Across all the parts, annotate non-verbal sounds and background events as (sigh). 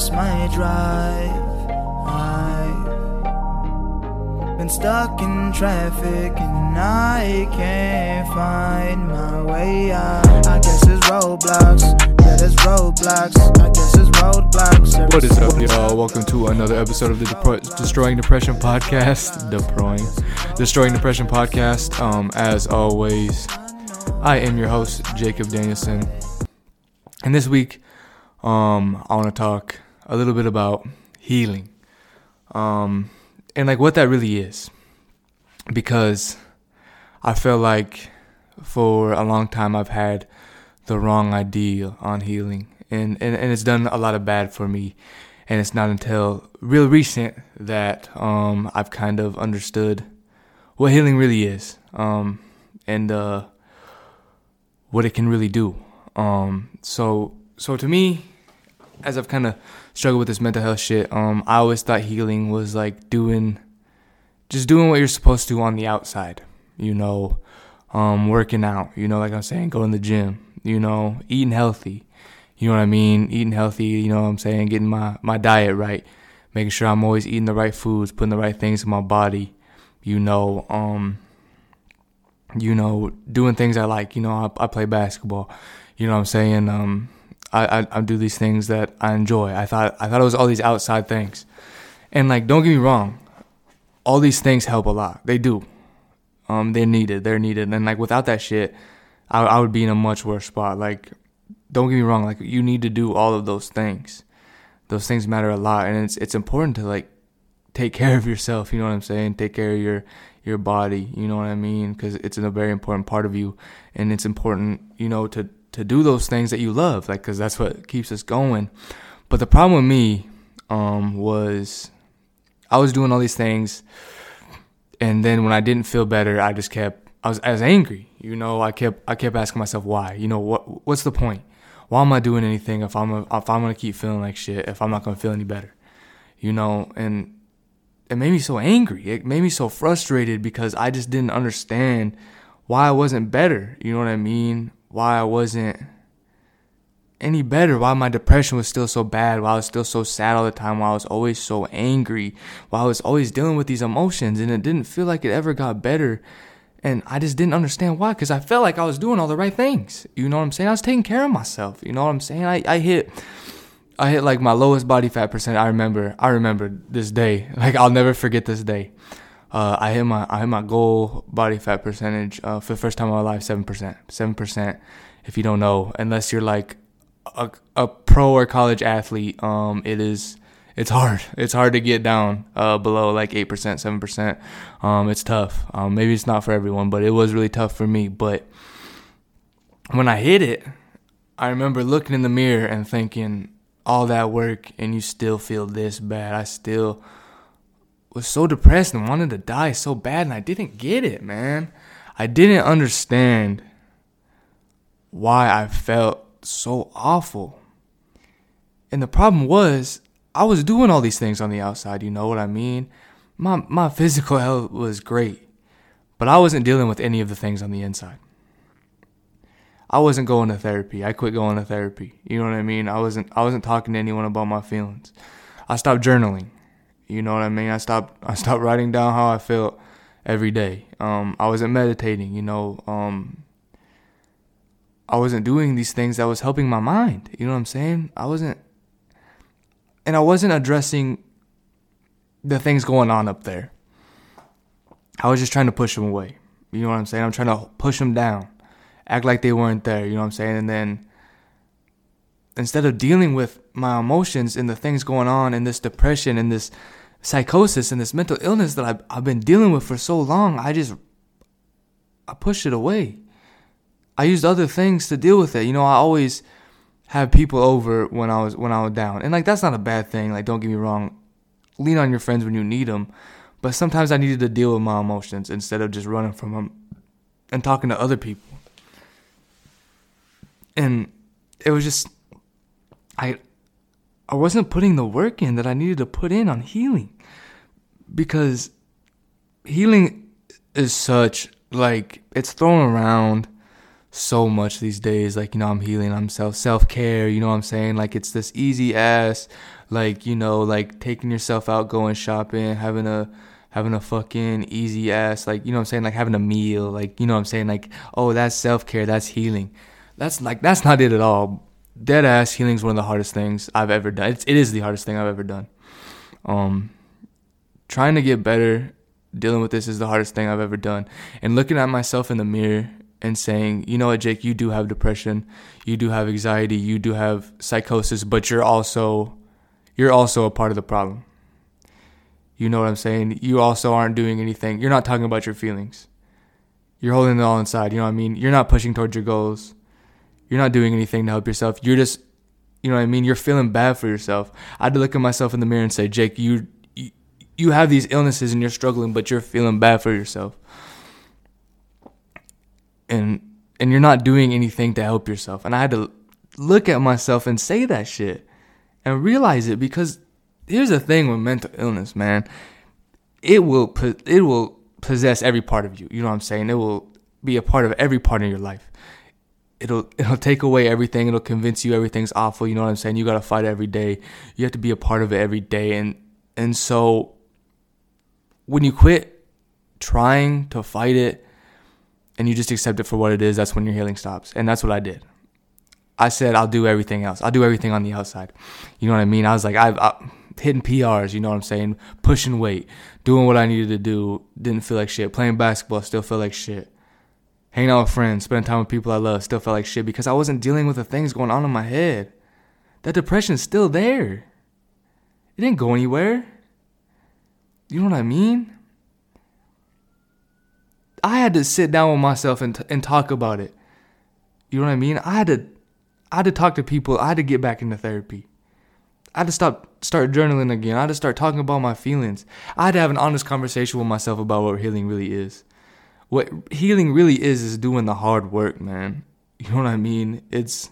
lost my drive. I've been stuck in traffic and I can't find my way out. I guess it's roadblocks. Yeah, there's roadblocks. I guess it's roadblocks. Every What is up, y'all? Welcome to another episode of the Depro- Destroying Depression podcast. (laughs) Destroying, Destroying Depression podcast. Um, as always, I am your host, Jacob Danielson, and this week, um, I want to talk a little bit about healing, um, and like what that really is, because I feel like for a long time I've had the wrong idea on healing. And, and, and it's done a lot of bad for me. And it's not until real recent that um, I've kind of understood what healing really is um, and uh, what it can really do. Um, so so to me as I've kind of struggled with this mental health shit um, I always thought healing was like doing just doing what you're supposed to on the outside you know um, working out you know like I'm saying going to the gym you know, eating healthy. You know what I mean? Eating healthy, you know what I'm saying? Getting my, my diet right. Making sure I'm always eating the right foods, putting the right things in my body. You know, um, you know, doing things I like. You know, I, I play basketball. You know what I'm saying? Um, I, I, I do these things that I enjoy. I thought I thought it was all these outside things. And like, don't get me wrong, all these things help a lot. They do. Um, they're needed. They're needed. And like without that shit, I, I would be in a much worse spot. Like, don't get me wrong. Like, you need to do all of those things. Those things matter a lot, and it's it's important to like take care of yourself. You know what I'm saying? Take care of your your body. You know what I mean? Because it's a very important part of you, and it's important, you know, to to do those things that you love. Like, because that's what keeps us going. But the problem with me um, was I was doing all these things, and then when I didn't feel better, I just kept I was I was angry. You know, I kept I kept asking myself why. You know, what what's the point? Why am I doing anything if I'm a, if I'm gonna keep feeling like shit? If I'm not gonna feel any better? You know, and it made me so angry. It made me so frustrated because I just didn't understand why I wasn't better. You know what I mean? Why I wasn't any better, why my depression was still so bad, why I was still so sad all the time, why I was always so angry, why I was always dealing with these emotions and it didn't feel like it ever got better. And I just didn't understand why, because I felt like I was doing all the right things. You know what I'm saying? I was taking care of myself. You know what I'm saying? I, I hit I hit like my lowest body fat percent. I remember I remember this day. (laughs) Like I'll never forget this day. Uh, I hit my I hit my goal body fat percentage uh, for the first time in my life, seven percent. Seven percent. If you don't know, unless you're like a, a pro or college athlete, um, it is it's hard. It's hard to get down uh, below like eight percent, seven percent. Um, it's tough. Um, maybe it's not for everyone, but it was really tough for me. But when I hit it, I remember looking in the mirror and thinking, all that work, and you still feel this bad. I still was so depressed and wanted to die so bad, and I didn't get it, man. I didn't understand why I felt so awful. And the problem was, I was doing all these things on the outside, you know what I mean? My my physical health was great, but I wasn't dealing with any of the things on the inside. I wasn't going to therapy. I quit going to therapy. You know what I mean? I wasn't I wasn't talking to anyone about my feelings. I stopped journaling. You know what I mean? I stopped (laughs) I stopped writing down how I felt every day. Um I wasn't meditating, you know. Um I wasn't doing these things that was helping my mind. You know what I'm saying? I wasn't and I wasn't addressing the things going on up there. I was just trying to push them away. You know what I'm saying? I'm trying to push them down, act like they weren't there. You know what I'm saying? And then instead of dealing with my emotions and the things going on and this depression and this psychosis and this mental illness that I've, I've been dealing with for so long, I just I pushed it away. I used other things to deal with it. You know, I always have people over when I was when I was down, and like that's not a bad thing. Like, don't get me wrong, lean on your friends when you need them. But sometimes I needed to deal with my emotions instead of just running from them and talking to other people. And it was just I I wasn't putting the work in that I needed to put in on healing. Because healing is such like it's thrown around so much these days like you know I'm healing I'm self self care you know what I'm saying like it's this easy ass like you know, like taking yourself out, going shopping, having a having a fucking easy ass, like you know what I'm saying, like having a meal, like you know what I'm saying, like oh that's self care, that's healing. That's like that's not it at all. Dead ass healing is one of the hardest things I've ever done. It's, it is the hardest thing I've ever done. Um, trying to get better, dealing with this is the hardest thing I've ever done. And looking at myself in the mirror and saying, you know what, Jake, you do have depression, you do have anxiety, you do have psychosis, but you're also you're also a part of the problem. You know what I'm saying? You also aren't doing anything. You're not talking about your feelings. You're holding it all inside. You know what I mean? You're not pushing towards your goals. You're not doing anything to help yourself. You're just, you know what I mean? You're feeling bad for yourself. I had to look at myself in the mirror and say, Jake, you, you, you have these illnesses and you're struggling, but you're feeling bad for yourself and and you're not doing anything to help yourself. And I had to look at myself and say that shit and realize it because here's the thing with mental illness, man. It will it will possess every part of you. You know what I'm saying? It will be a part of every part of your life. It'll (laughs) it'll take away everything. It'll convince you everything's awful. You know what I'm saying? You got to fight every day. You have to be a part of it every day. And and so when you quit trying to fight it and you just accept it for what it is, that's when your healing stops. And that's what I did. I said, I'll do everything else. I'll do everything on the outside. You know what I mean? I was like, I've, i hitting PRs, you know what I'm saying? Pushing weight, doing what I needed to do. Didn't feel like shit. Playing basketball, still felt like shit. Hanging out with friends, spending time with people I love, still felt like shit because I wasn't dealing with the things going on in my head. That depression's still there. It didn't go anywhere. You know what I mean? I had to sit down with myself and, t- and talk about it. You know what I mean? I had to I had to talk to people. I had to get back into therapy. I had to stop start journaling again. I had to start talking about my feelings. I had to have an honest conversation with myself about what healing really is. What healing really is is doing the hard work, man. You know what I mean? It's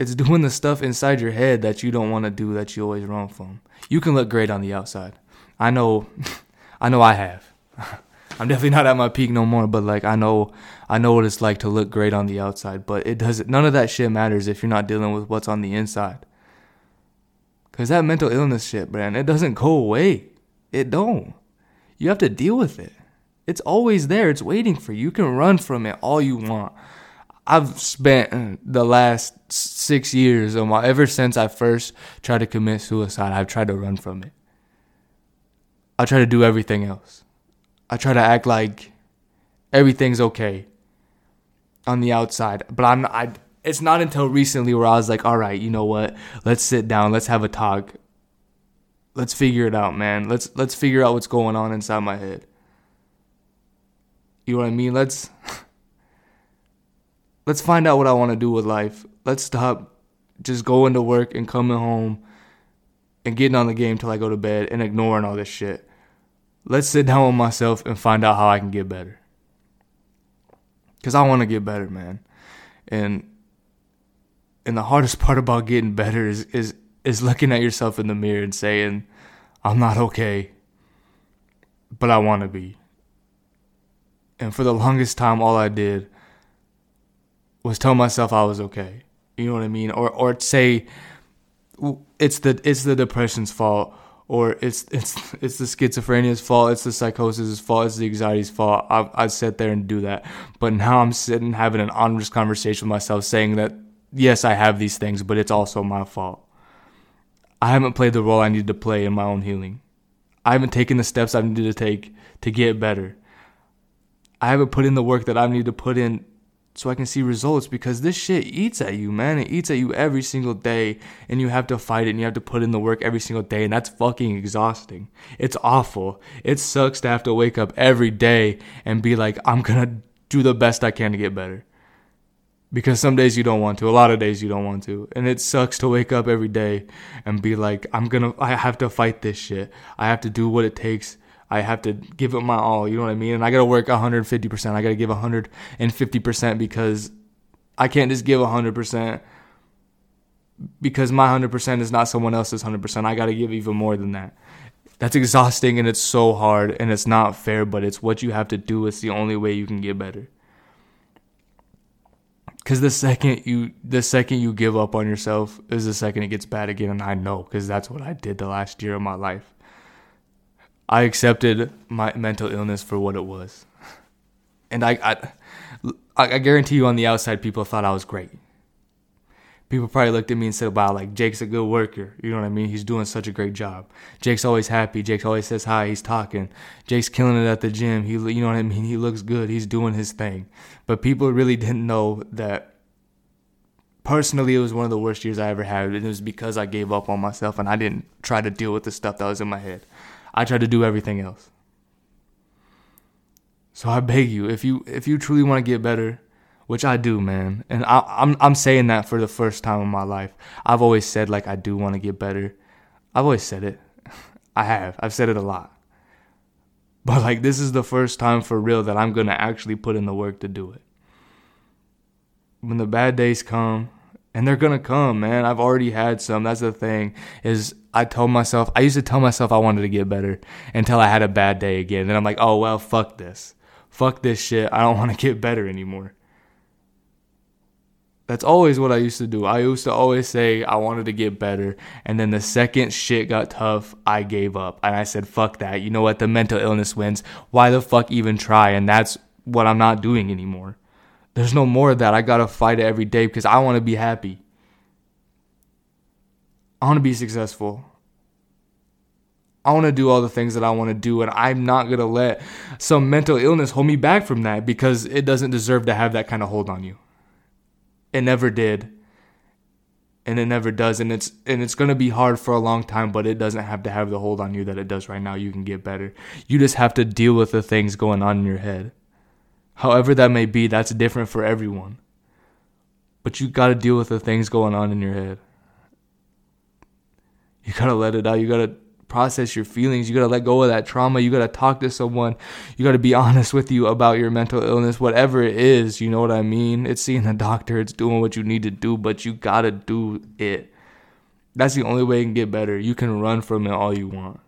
it's doing the stuff inside your head that you don't want to do that you always run from. You can look great on the outside. I know (laughs) I know I have. (laughs) I'm definitely not at my peak no more, but like I know I know what it's like to look great on the outside, but it doesn't none of that shit matters if you're not dealing with what's on the inside. Cause that mental illness shit, man, it doesn't go away. It don't. You have to deal with it. It's always there. It's waiting for you. You can run from it all you want. I've spent uh, the last six years of my ever since I first tried to commit suicide, I've tried to run from it. I try to do everything else. I try to act like everything's okay on the outside, but I'm not, I. It's not until recently where I was like, all right, you know what? Let's sit down. Let's have a talk. Let's figure it out, man. Let's let's figure out what's going on inside my head. You know what I mean? Let's let's find out what I want to do with life. Let's stop just going to work and coming home and getting on the game till I go to bed and ignoring all this shit let's sit down with myself and find out how I can get better. Cause I want to get better, man. And and the hardest (laughs) part about getting better is is is looking at yourself in the mirror and saying, "I'm not okay, but I want to be." And for the (laughs) longest time, all I did was tell myself I was okay. You know what I mean? Or or say it's the it's the depression's fault or it's (laughs) it's it's the schizophrenia's fault, it's the psychosis's fault, it's the anxiety's fault. I I sit there and do that, but now I'm sitting having an honest conversation with myself, saying that yes, I have these things, but it's also my fault. I haven't played the role I needed to play in my own healing. I haven't taken the steps I needed to take to get better. I haven't put in the work that I need to put in so I can see results because this shit eats at you, man. It eats at you every single day and you have to fight it and you have to put in the work every single day and that's fucking exhausting. It's awful. It sucks to have to wake up every day and be like, I'm gonna do the best I can to get better. Because some days you don't want to, a lot of days you don't want to. And it sucks to wake up every day and be like, I'm gonna, I have to fight this shit. I have to do what it takes I have to give it my all. You know what I mean? And I got to work 150%. I got to give 150% because I can't just give 100% because my 100% is not someone else's 100%. I got to give even more than that. That's exhausting and it's so hard and it's not fair, but it's what you have to do. It's the only way you can get better. Cause the second you the second you give up on yourself is the second it gets bad again, and I know because that's what I did the last year of my life. I accepted my mental illness for what it was, and I I, I guarantee you on the outside people thought I was great. People probably looked at me and said, "Wow, like Jake's a good worker." You know what I mean? He's doing such a great job. Jake's always happy. Jake's always says hi. He's talking. Jake's killing it at the gym. He, you know what I mean? He looks good. He's doing his thing. But people really didn't know that personally it was one of the worst years I ever had. And it was because I gave up on myself and I didn't try to deal with the stuff that was in my head. I tried to do everything else. So I beg you, if you if you truly want to get better, which I do, man, and I, I'm I'm saying that for the first time in my life. I've always said like I do want to get better. I've always said it. (laughs) I have. I've said it a lot. But like this is the first time for real that I'm gonna actually put in the work to do it. When the bad days come, and they're gonna come, man. I've already had some. That's the thing. Is I told myself I used to tell myself I wanted to get better until I had a bad day again. Then I'm like, oh well, fuck this, fuck this shit. I don't (laughs) want to get better anymore. That's always what I used to do. I used to always say I wanted to get better. And then the second shit got tough, I gave up. And I said, fuck that. You know what? The mental illness wins. Why the fuck even try? And that's what I'm not doing anymore. There's no more of that. I gotta fight it every day because I wanna be happy. I wanna be successful. I wanna do all the things that I wanna do. And I'm not gonna let some mental illness hold me back from that because it doesn't deserve to have that kind of hold on you. It never did. And it never does. And it's and it's gonna be hard for a long time, but it doesn't have to have the hold on you that it does right now. You can get better. You just have to deal with the things going on in your head. However that may be, that's different for everyone. But you gotta deal with the things going on in your head. You gotta let it out. You gotta process your feelings. You got to let go of that trauma. You got to talk to someone. You got to be (laughs) honest with you about your mental illness, whatever it is. You know what I mean? It's seeing a doctor, it's doing what you need to do, but you got to do it. That's the only way you can get better. You can run from it all you want.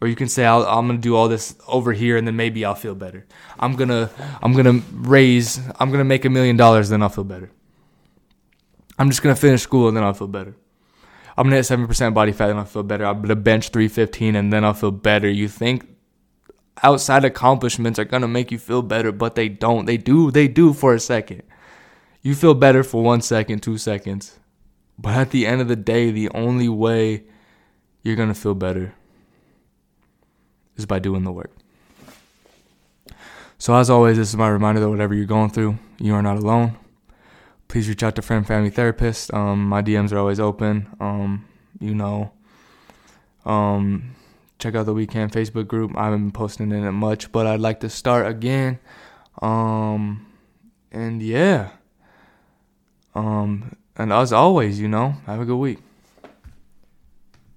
Or you can say i am gonna do all this over here, and then maybe I'll feel better. I'm gonna I'm gonna raise I'm gonna make a million dollars, then I'll feel better. I'm just gonna finish school, and then I'll feel better. I'm gonna hit seven percent body fat and I'll feel better. I'm gonna bench 315 and then I'll feel better. You think outside accomplishments are gonna make you feel better, but they don't. They do. They do for a second. You feel better for one second, two seconds, but at the end of the day, the only way you're gonna feel better is by doing the work. So as always, this is my reminder that whatever you're going through, you are not alone please reach out to friend, family, therapist. Um, my DMs are always open. Um, you know, um, check out the weekend Facebook group. I haven't been posting in it much, but I'd like to start again. Um, and yeah. Um, and as always, you know, have a good week.